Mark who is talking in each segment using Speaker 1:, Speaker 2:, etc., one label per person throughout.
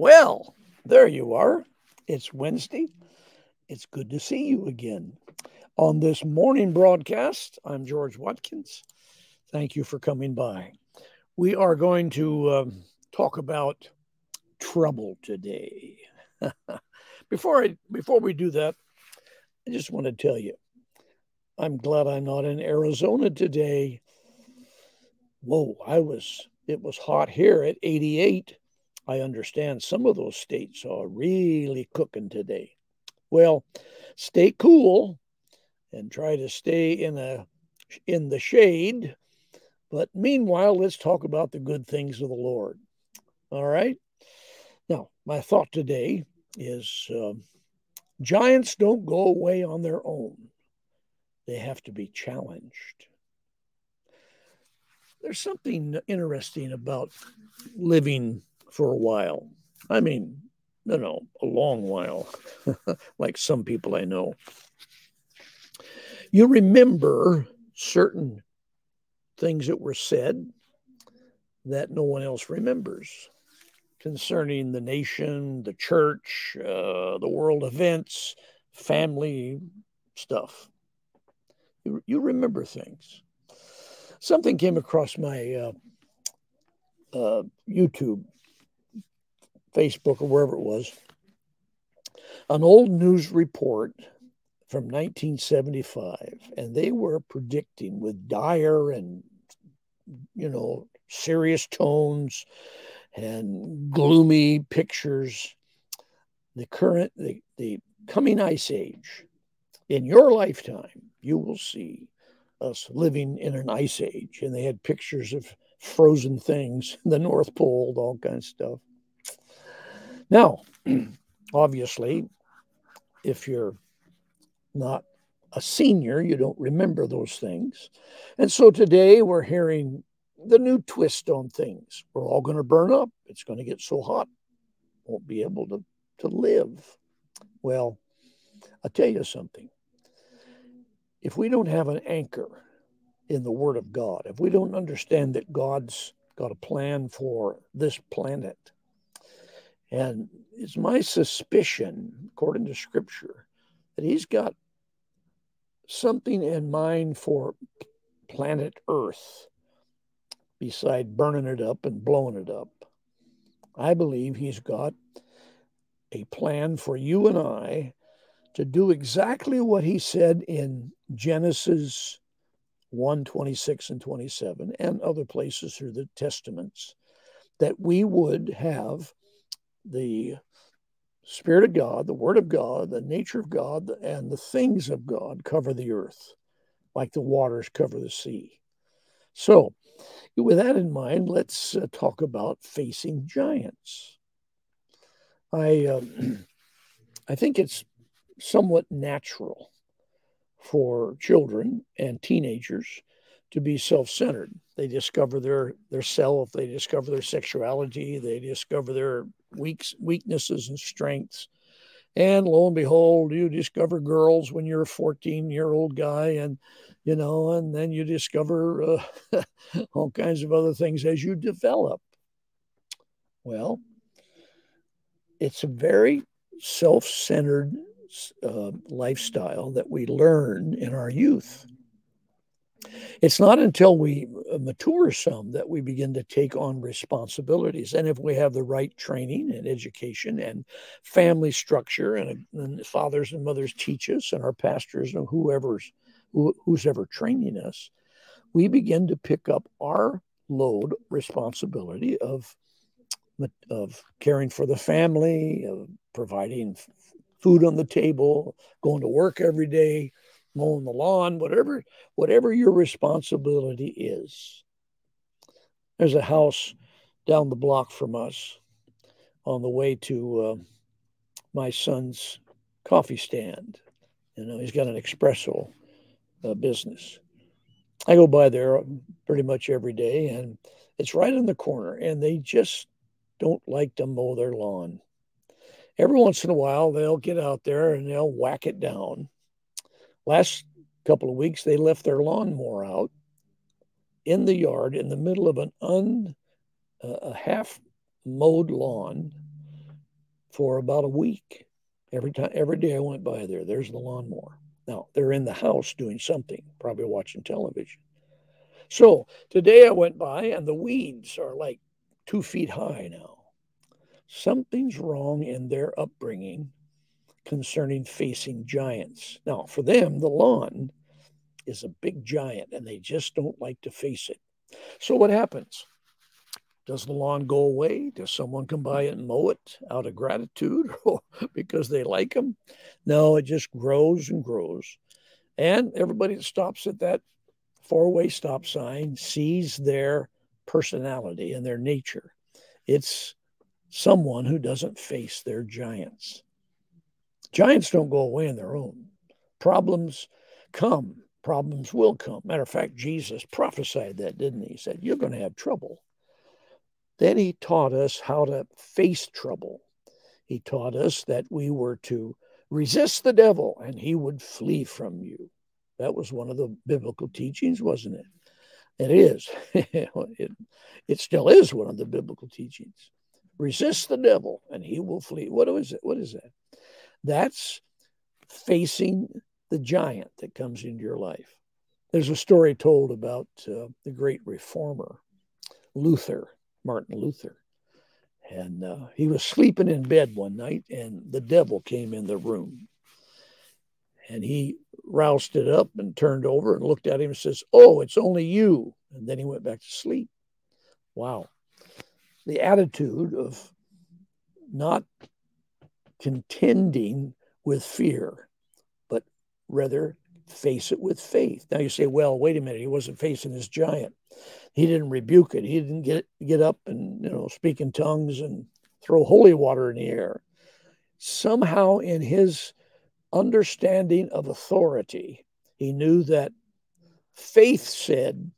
Speaker 1: Well, there you are. It's Wednesday. It's good to see you again. On this morning broadcast, I'm George Watkins. Thank you for coming by. We are going to um, talk about trouble today. before I before we do that, I just want to tell you, I'm glad I'm not in Arizona today. Whoa, I was it was hot here at 88. I understand some of those states are really cooking today. Well, stay cool and try to stay in a in the shade. But meanwhile, let's talk about the good things of the Lord. All right. Now, my thought today is uh, giants don't go away on their own, they have to be challenged. There's something interesting about living for a while. I mean, you know, a long while, like some people I know. You remember certain things that were said that no one else remembers concerning the nation, the church, uh, the world events, family stuff. You, you remember things. Something came across my uh, uh, YouTube, Facebook, or wherever it was. An old news report from 1975, and they were predicting with dire and, you know, serious tones and gloomy pictures the current the, the coming ice age in your lifetime you will see us living in an ice age and they had pictures of frozen things the north pole all kinds of stuff now obviously if you're not a senior you don't remember those things and so today we're hearing the new twist on things. We're all going to burn up. It's going to get so hot, won't be able to, to live. Well, I'll tell you something. If we don't have an anchor in the Word of God, if we don't understand that God's got a plan for this planet, and it's my suspicion, according to Scripture, that He's got something in mind for planet Earth beside burning it up and blowing it up. I believe he's got a plan for you and I to do exactly what he said in Genesis 1 26 and 27 and other places through the testaments that we would have the Spirit of God, the Word of God, the nature of God, and the things of God cover the earth like the waters cover the sea. So, with that in mind, let's uh, talk about facing giants. I um, I think it's somewhat natural for children and teenagers to be self-centered. They discover their their self, they discover their sexuality, they discover their weaks, weaknesses and strengths. And lo and behold, you discover girls when you're a 14 year old guy, and you know, and then you discover uh, all kinds of other things as you develop. Well, it's a very self centered uh, lifestyle that we learn in our youth. It's not until we mature some that we begin to take on responsibilities. And if we have the right training and education and family structure, and, and fathers and mothers teach us, and our pastors and whoever's who, who's ever training us, we begin to pick up our load responsibility of of caring for the family, of providing food on the table, going to work every day, mowing the lawn, whatever whatever your responsibility is. There's a house down the block from us on the way to uh, my son's coffee stand. You know, he's got an espresso uh, business. I go by there pretty much every day, and it's right in the corner, and they just don't like to mow their lawn. Every once in a while, they'll get out there and they'll whack it down. Last couple of weeks, they left their lawnmower out in the yard in the middle of an un uh, a half mowed lawn for about a week. Every time, every day I went by there, there's the lawnmower. Now they're in the house doing something, probably watching television. So today I went by and the weeds are like two feet high now. Something's wrong in their upbringing concerning facing giants. Now, for them, the lawn is a big giant and they just don't like to face it. So, what happens? Does the lawn go away? Does someone come by and mow it out of gratitude or because they like them? No, it just grows and grows. And everybody that stops at that four way stop sign sees their personality and their nature. It's someone who doesn't face their giants. Giants don't go away on their own. Problems come, problems will come. Matter of fact, Jesus prophesied that, didn't he? He said, You're going to have trouble. Then he taught us how to face trouble. He taught us that we were to resist the devil and he would flee from you. That was one of the biblical teachings, wasn't it? It is. it, it still is one of the biblical teachings. Resist the devil and he will flee. What is it? What is that? That's facing the giant that comes into your life. There's a story told about uh, the great reformer, Luther, Martin Luther. And uh, he was sleeping in bed one night, and the devil came in the room. And he roused it up and turned over and looked at him and says, Oh, it's only you. And then he went back to sleep. Wow. The attitude of not contending with fear, but rather face it with faith. Now you say, well, wait a minute, he wasn't facing his giant. He didn't rebuke it. He didn't get get up and you know speak in tongues and throw holy water in the air. Somehow in his understanding of authority, he knew that faith said,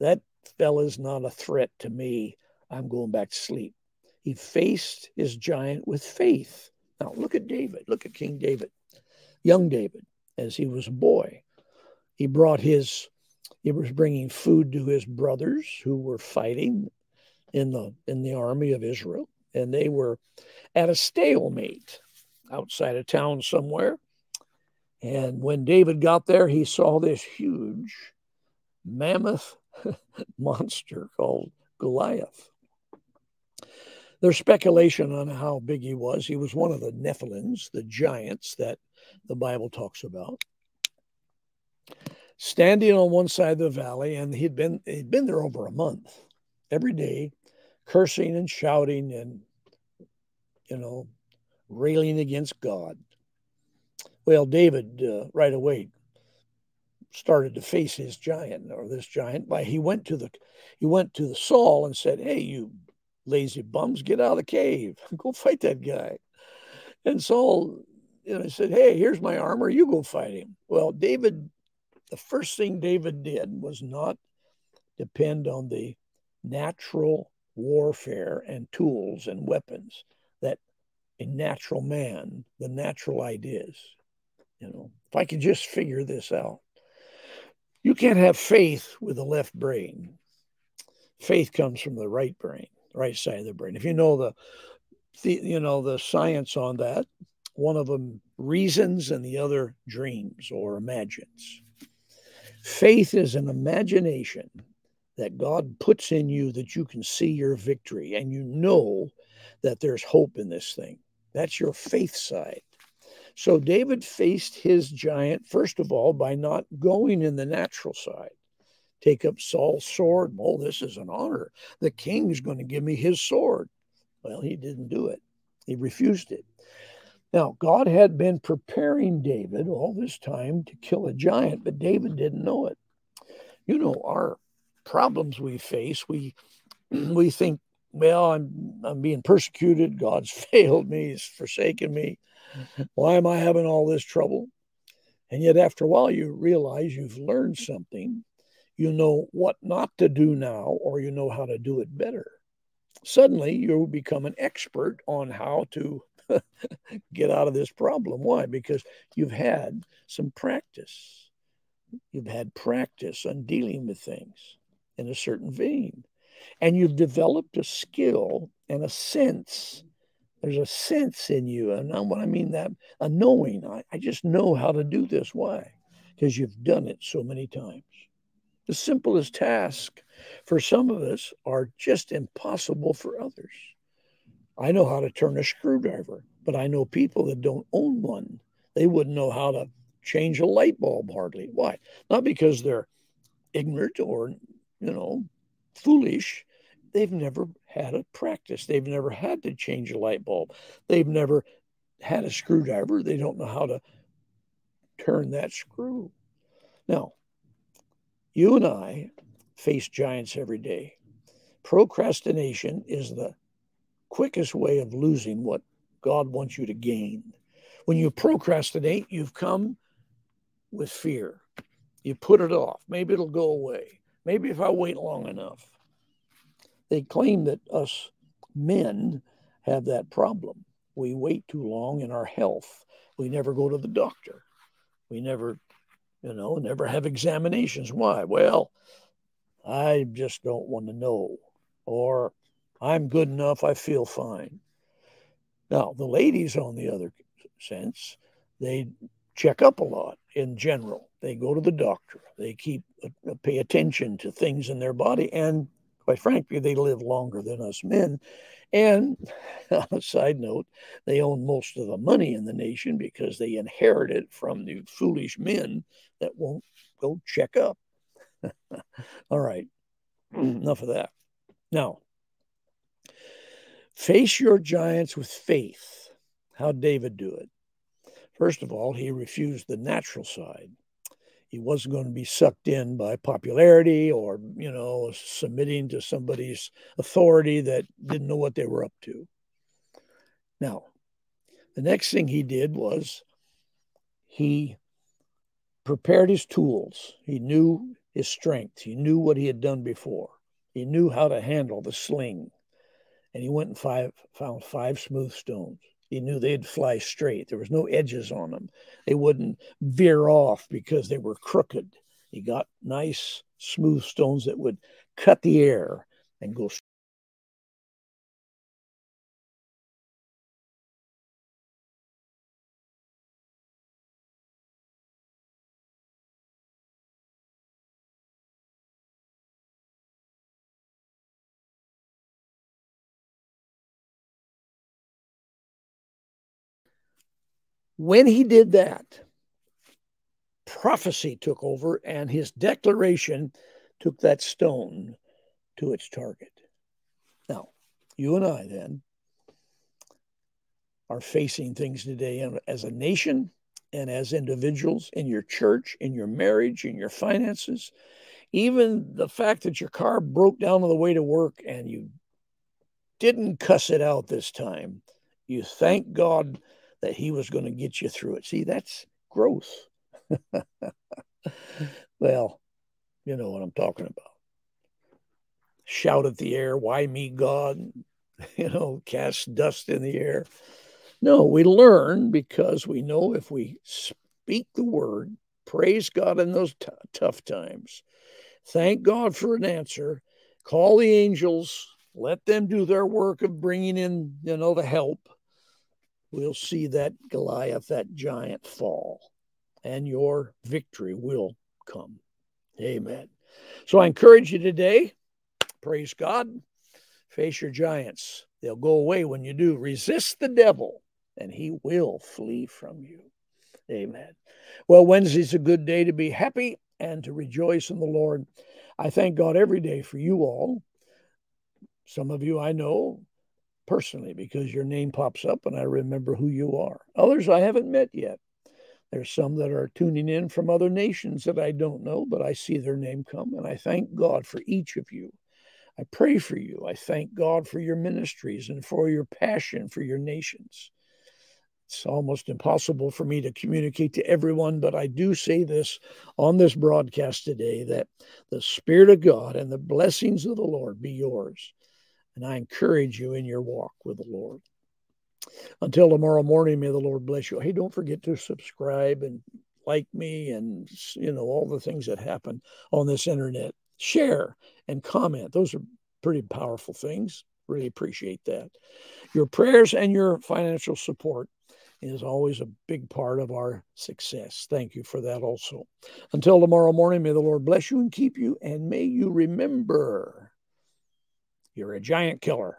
Speaker 1: that fella's not a threat to me. I'm going back to sleep. He faced his giant with faith. Now, look at David. Look at King David, young David, as he was a boy. He brought his, he was bringing food to his brothers who were fighting in the in the army of Israel, and they were at a stalemate outside of town somewhere. And when David got there, he saw this huge mammoth monster called Goliath. There's speculation on how big he was. He was one of the Nephilims, the giants that the Bible talks about. Standing on one side of the valley, and he'd been he'd been there over a month, every day, cursing and shouting and you know, railing against God. Well, David uh, right away started to face his giant or this giant by he went to the he went to the Saul and said, "Hey, you lazy bums, get out of the cave, go fight that guy. And Saul, you know, said, Hey, here's my armor, you go fight him. Well, David, the first thing David did was not depend on the natural warfare and tools and weapons that a natural man, the natural ideas. You know, if I could just figure this out. You can't have faith with the left brain. Faith comes from the right brain right side of the brain. If you know the, the you know the science on that, one of them reasons and the other dreams or imagines. Faith is an imagination that God puts in you that you can see your victory and you know that there's hope in this thing. That's your faith side. So David faced his giant, first of all, by not going in the natural side take up Saul's sword. Oh, this is an honor. The king's going to give me his sword. Well, he didn't do it, he refused it. Now, God had been preparing David all this time to kill a giant, but David didn't know it. You know, our problems we face, we we think, well, I'm I'm being persecuted, God's failed me, he's forsaken me. Why am I having all this trouble? And yet after a while you realize you've learned something you know what not to do now, or you know how to do it better. Suddenly, you become an expert on how to get out of this problem. Why? Because you've had some practice. You've had practice on dealing with things in a certain vein. And you've developed a skill and a sense There's a sense in you. And now what I mean that a knowing. I, I just know how to do this. Why? Because you've done it so many times. The simplest task for some of us are just impossible for others. I know how to turn a screwdriver, but I know people that don't own one. They wouldn't know how to change a light bulb hardly. Why? Not because they're ignorant or, you know, foolish. They've never had a practice. They've never had to change a light bulb. They've never had a screwdriver. They don't know how to turn that screw. Now, you and I face giants every day. Procrastination is the quickest way of losing what God wants you to gain. When you procrastinate, you've come with fear. You put it off. Maybe it'll go away. Maybe if I wait long enough. They claim that us men have that problem. We wait too long in our health. We never go to the doctor. We never, you know, never have examinations. Why? Well, I just don't want to know. Or I'm good enough. I feel fine. Now, the ladies, on the other sense, they check up a lot in general. They go to the doctor. They keep uh, pay attention to things in their body, and quite frankly, they live longer than us men. And on a side note, they own most of the money in the nation because they inherit it from the foolish men that won't go check up. All right, hmm. enough of that. Now, face your giants with faith. How'd David do it? First of all, he refused the natural side. He wasn't going to be sucked in by popularity or, you know, submitting to somebody's authority that didn't know what they were up to. Now, the next thing he did was he prepared his tools. He knew his strength. He knew what he had done before. He knew how to handle the sling. And he went and five, found five smooth stones. He knew they'd fly straight. There was no edges on them. They wouldn't veer off because they were crooked. He got nice, smooth stones that would cut the air and go When he did that, prophecy took over, and his declaration took that stone to its target. Now, you and I then are facing things today as a nation and as individuals in your church, in your marriage, in your finances. Even the fact that your car broke down on the way to work and you didn't cuss it out this time, you thank God that he was going to get you through it. See, that's growth. well, you know what I'm talking about. Shout at the air, why me, God? You know, cast dust in the air. No, we learn because we know if we speak the word, praise God in those t- tough times, thank God for an answer, call the angels, let them do their work of bringing in, you know, the help we'll see that Goliath, that giant fall, and your victory will come. Amen. So I encourage you today, praise God, face your giants. They'll go away when you do. Resist the devil, and he will flee from you. Amen. Well, Wednesday's a good day to be happy and to rejoice in the Lord. I thank God every day for you all. Some of you I know personally because your name pops up and I remember who you are. Others I haven't met yet. There's some that are tuning in from other nations that I don't know, but I see their name come and I thank God for each of you. I pray for you. I thank God for your ministries and for your passion for your nations. It's almost impossible for me to communicate to everyone, but I do say this on this broadcast today that the Spirit of God and the blessings of the Lord be yours and I encourage you in your walk with the Lord. Until tomorrow morning, may the Lord bless you. Hey, don't forget to subscribe and like me and, you know, all the things that happen on this internet. Share and comment. Those are pretty powerful things. Really appreciate that. Your prayers and your financial support is always a big part of our success. Thank you for that also. Until tomorrow morning, may the Lord bless you and keep you, and may you remember you're a giant killer.